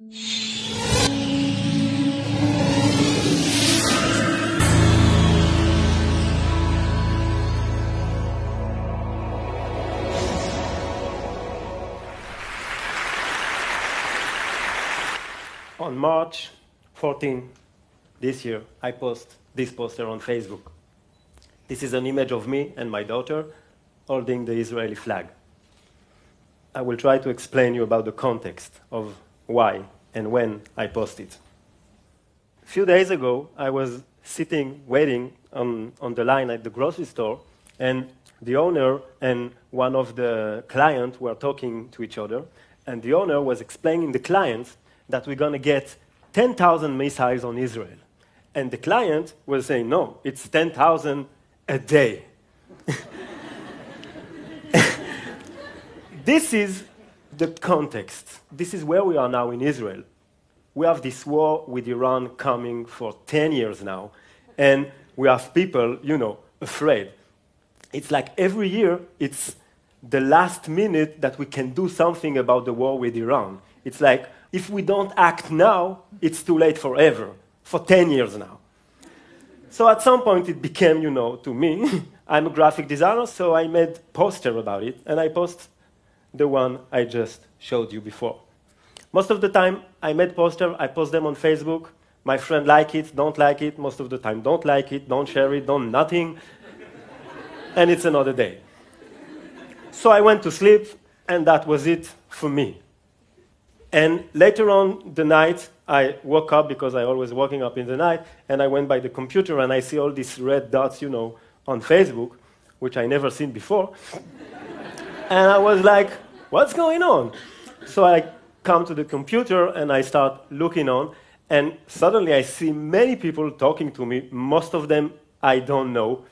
On March 14 this year, I post this poster on Facebook. This is an image of me and my daughter holding the Israeli flag. I will try to explain you about the context of why and when I post it. A few days ago, I was sitting waiting on, on the line at the grocery store, and the owner and one of the clients were talking to each other, and the owner was explaining the client that we're going to get 10,000 missiles on Israel. And the client was saying, no, it's 10,000 a day. this is the context. This is where we are now in Israel. We have this war with Iran coming for 10 years now, and we have people, you know, afraid. It's like every year, it's the last minute that we can do something about the war with Iran. It's like if we don't act now, it's too late forever, for 10 years now. So at some point it became, you know, to me, I'm a graphic designer, so I made poster about it, and I post the one I just showed you before. Most of the time, I made poster, I post them on Facebook. My friend like it, don't like it. Most of the time, don't like it, don't share it, don't nothing. and it's another day. So I went to sleep, and that was it for me. And later on the night, I woke up because I always waking up in the night, and I went by the computer and I see all these red dots, you know, on Facebook, which I never seen before. And I was like, what's going on? So I come to the computer and I start looking on, and suddenly I see many people talking to me, most of them I don't know,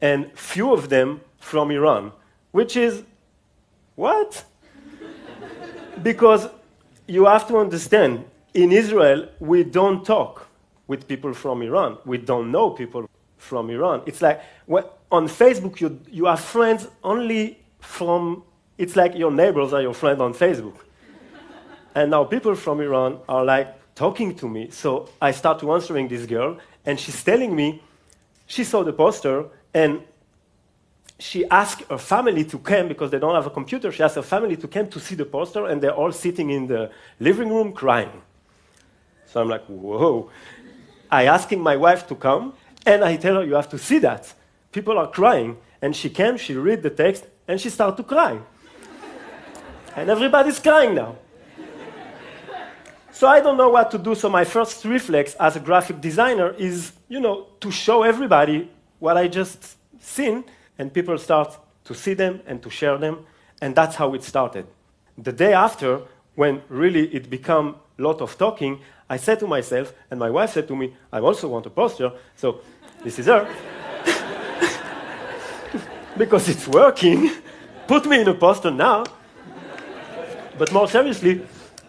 and few of them from Iran, which is what? because you have to understand in Israel, we don't talk with people from Iran. We don't know people from Iran. It's like on Facebook, you, you have friends only from, it's like your neighbors are your friend on Facebook. and now people from Iran are like talking to me. So I start to answering this girl, and she's telling me she saw the poster and she asked her family to come because they don't have a computer. She asked her family to come to see the poster, and they're all sitting in the living room crying. So I'm like, whoa. I asking my wife to come, and I tell her, you have to see that. People are crying. And she came, she read the text, and she started to cry. and everybody's crying now. So I don't know what to do. So my first reflex as a graphic designer is, you know, to show everybody what I just seen and people start to see them and to share them, and that's how it started. The day after, when really it became a lot of talking, I said to myself, and my wife said to me, I also want a poster, so this is her. Because it's working, put me in a poster now. But more seriously,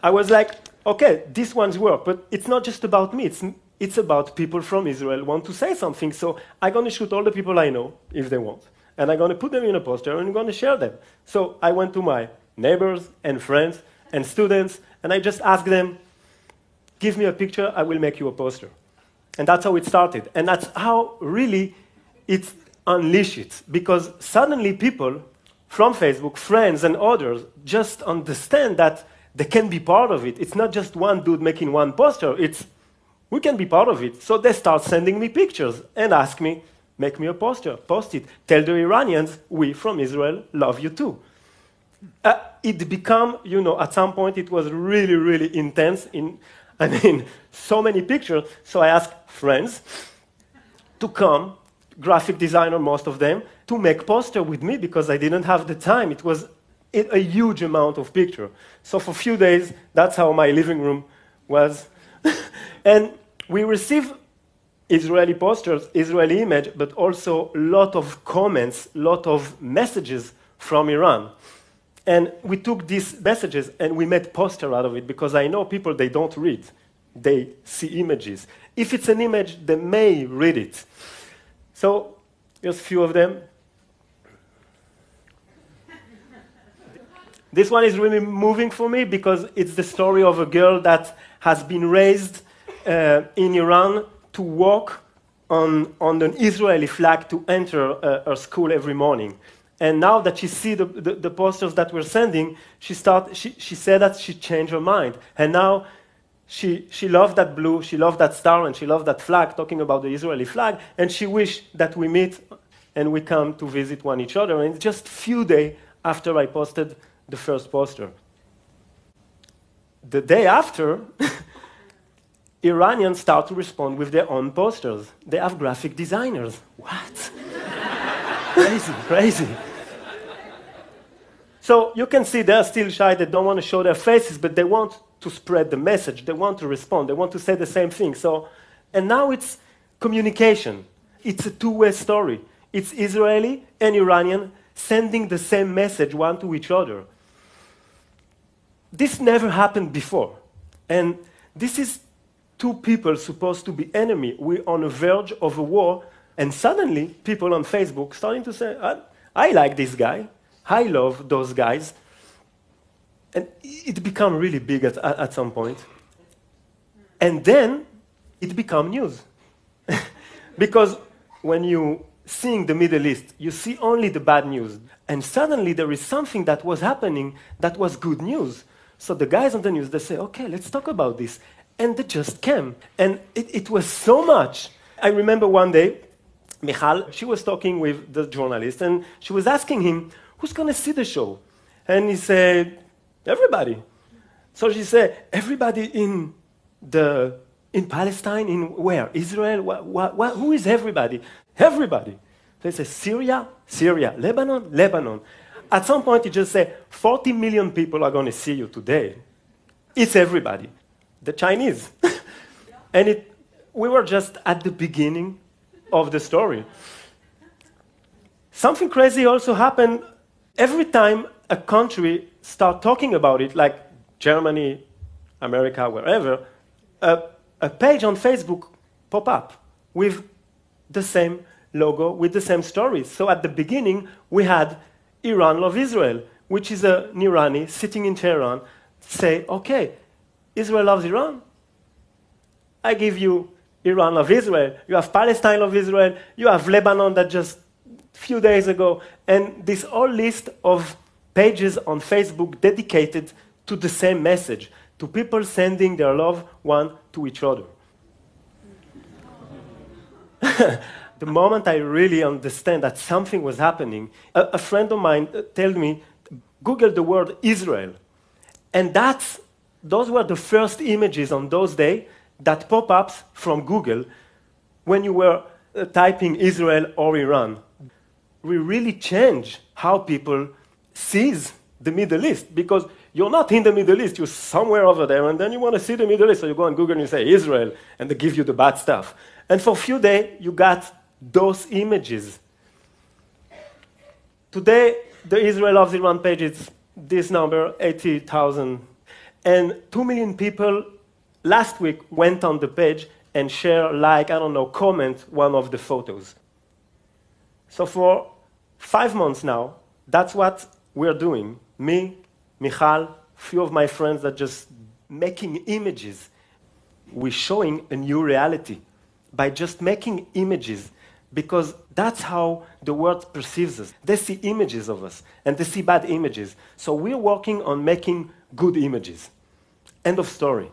I was like, okay, this one's work, but it's not just about me, it's, it's about people from Israel want to say something, so I'm going to shoot all the people I know, if they want and I'm going to put them in a poster and I'm going to share them. So I went to my neighbors and friends and students, and I just asked them, give me a picture, I will make you a poster. And that's how it started. And that's how really it unleashed it. Because suddenly people from Facebook, friends and others, just understand that they can be part of it. It's not just one dude making one poster, it's we can be part of it. So they start sending me pictures and ask me, Make me a poster, post it. Tell the Iranians, we from Israel love you too. Uh, it became, you know, at some point it was really, really intense. In, I mean, so many pictures. So I asked friends to come, graphic designer, most of them, to make poster with me because I didn't have the time. It was a huge amount of picture. So for a few days, that's how my living room was. and we received Israeli posters, Israeli image, but also a lot of comments, lot of messages from Iran. And we took these messages and we made poster out of it because I know people, they don't read. They see images. If it's an image, they may read it. So here's a few of them. This one is really moving for me because it's the story of a girl that has been raised uh, in Iran to walk on, on an Israeli flag to enter uh, her school every morning. And now that she see the, the, the, posters that we're sending, she, start, she, she said that she changed her mind. And now she, she loved that blue, she loved that star, and she loved that flag, talking about the Israeli flag, and she wished that we meet and we come to visit one each other. And just few days after I posted the first poster. The day after, Iranians start to respond with their own posters. They have graphic designers. What? crazy, crazy. So you can see they're still shy, they don't want to show their faces, but they want to spread the message, they want to respond, they want to say the same thing. So, and now it's communication. It's a two-way story. It's Israeli and Iranian sending the same message one to each other. This never happened before. And this is two people supposed to be enemy. We're on the verge of a war, and suddenly people on Facebook starting to say, I, I like this guy. I love those guys. And it became really big at, at some point. And then it became news. because when you seeing the Middle East, you see only the bad news. And suddenly there is something that was happening that was good news. So the guys on the news, they say, okay, let's talk about this. And they just came. And it, it was so much. I remember one day, Michal, she was talking with the journalist, and she was asking him, who's going to see the show? And he said, everybody. So she said, everybody in the in Palestine, in where? Israel? Who is everybody? Everybody. They say Syria, Syria, Lebanon, Lebanon. At some point, you just say 40 million people are going to see you today. It's everybody. The Chinese. and it, we were just at the beginning of the story. Something crazy also happened every time a country start talking about it, like Germany, America, wherever, a, a page on Facebook pop up with the same logo with the same stories. So at the beginning, we had Iran Love Israel, which is an Irani sitting in Tehran, say, okay, Israel loves Iran. I give you Iran Love Israel. You have Palestine Love Israel. You have Lebanon that just a few days ago. And this whole list of pages on Facebook dedicated to the same message, to people sending their love one to each other. the moment I really understand that something was happening, a, a friend of mine told me, Google the word Israel. And that's, those were the first images on those days that pop up from Google when you were uh, typing Israel or Iran. We really change how people sees the Middle East because you're not in the Middle East, you're somewhere over there, and then you want to see the Middle East, so you go on Google and you say Israel, and they give you the bad stuff. And for a few days, you got those images. Today, the Israel Loves Iran page is this number, 80,000. And 2 million people last week went on the page and share, like, I don't know, comment one of the photos. So for five months now, that's what we're doing. Me, Michal, few of my friends are just making images. We're showing a new reality by just making images because that's how the world perceives us. They see images of us and they see bad images. So we're working on making good images. End of story.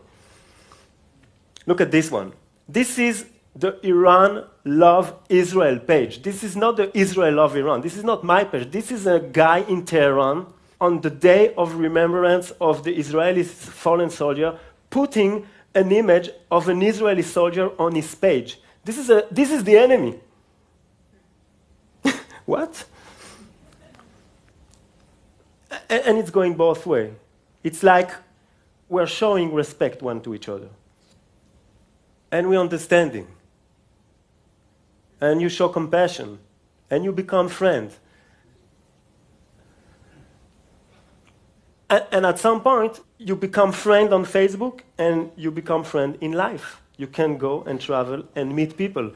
Look at this one. This is the Iran Love Israel page. This is not the Israel Love Iran. This is not my page. This is a guy in Tehran on the day of remembrance of the Israeli fallen soldier putting an image of an Israeli soldier on his page. This is, a, this is the enemy. What? And it's going both ways. It's like we're showing respect one to each other. And we're understanding. And you show compassion. And you become friend. And, at some point, you become friend on Facebook and you become friend in life. You can go and travel and meet people.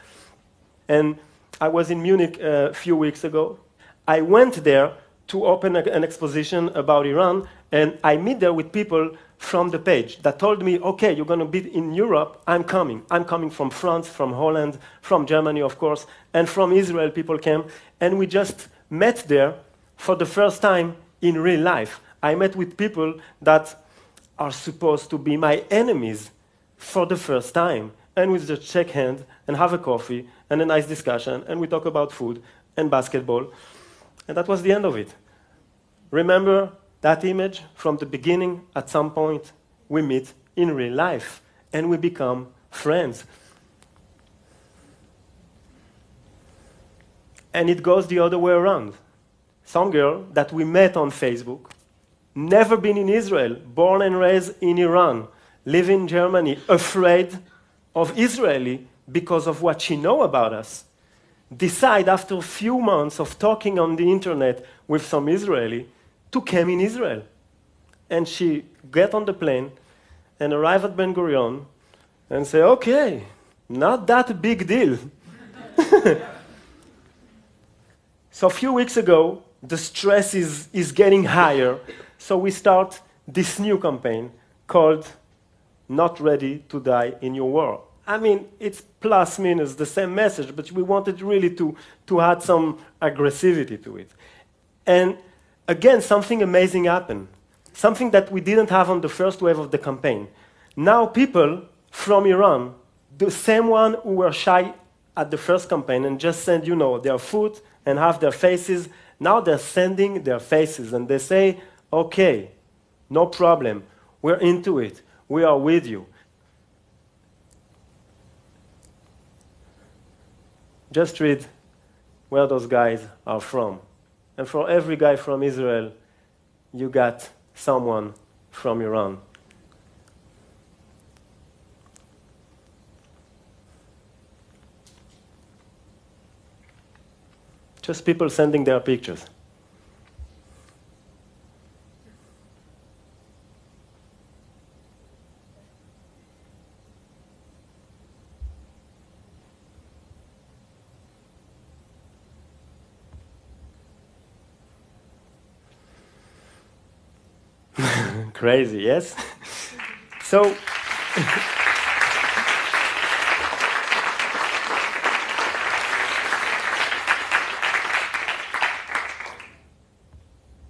And I was in Munich uh, a few weeks ago. I went there to open an exposition about Iran, And I meet there with people from the page that told me, okay, you're going to be in Europe, I'm coming. I'm coming from France, from Holland, from Germany, of course, and from Israel, people came. And we just met there for the first time in real life. I met with people that are supposed to be my enemies for the first time. And we just shake hands and have a coffee and a nice discussion, and we talk about food and basketball. And that was the end of it. Remember that image from the beginning? At some point, we meet in real life and we become friends. And it goes the other way around. Some girl that we met on Facebook, never been in Israel, born and raised in Iran, live in Germany, afraid of Israeli because of what she know about us, decide after a few months of talking on the internet with some Israeli to come in Israel. And she get on the plane and arrive at Ben Gurion and say, okay, not that big deal. so a few weeks ago, the stress is, is getting higher. So we start this new campaign called Not Ready to Die in Your War. I mean, it's plus minus the same message, but we wanted really to, to add some aggressivity to it. And again, something amazing happened. Something that we didn't have on the first wave of the campaign. Now, people from Iran, the same one who were shy at the first campaign and just send, you know, their food and have their faces, now they're sending their faces and they say, okay, no problem, we're into it, we are with you. Just read where those guys are from. And for every guy from Israel, you got someone from Iran. Just people sending their pictures. Crazy, yes? so,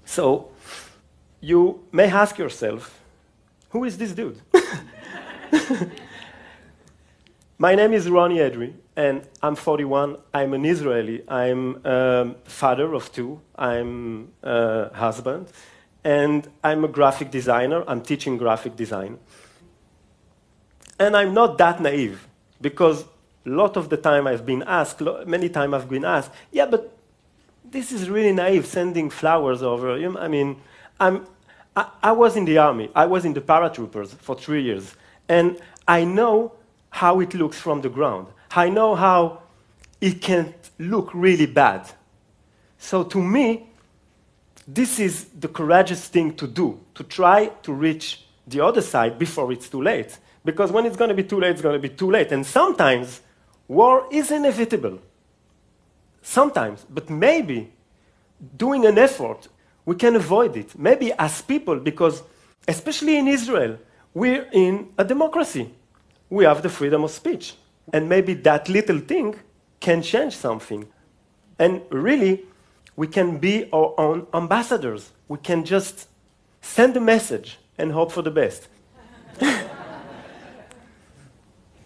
so you may ask yourself, who is this dude? My name is Ronny Edry, and I'm 41. I'm an Israeli. I'm a father of two. I'm a husband and I'm a graphic designer. I'm teaching graphic design. And I'm not that naive because a lot of the time I've been asked, many times I've been asked, yeah, but this is really naive sending flowers over. I mean, I'm, I, I was in the army, I was in the paratroopers for three years, and I know how it looks from the ground. I know how it can look really bad. So to me, this is the courageous thing to do, to try to reach the other side before it's too late. Because when it's going to be too late, it's going to be too late. And sometimes war is inevitable. Sometimes. But maybe doing an effort, we can avoid it. Maybe as people, because especially in Israel, we're in a democracy. We have the freedom of speech. And maybe that little thing can change something. And really, we can be our own ambassadors. We can just send a message and hope for the best.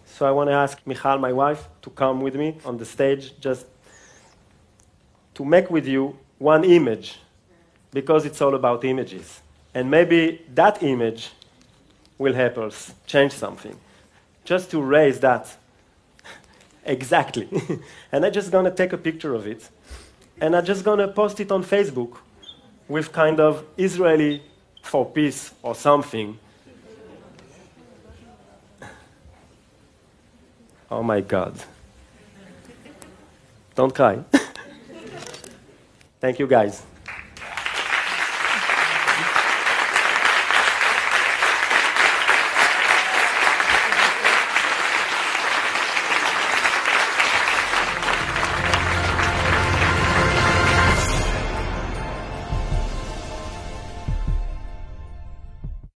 so I want to ask Michal, my wife, to come with me on the stage just to make with you one image because it's all about images. And maybe that image will help us change something. Just to raise that. exactly. and I'm just going to take a picture of it and I'm just going to post it on Facebook with kind of Israeli for peace or something. Oh my God. Don't cry. Thank you, guys.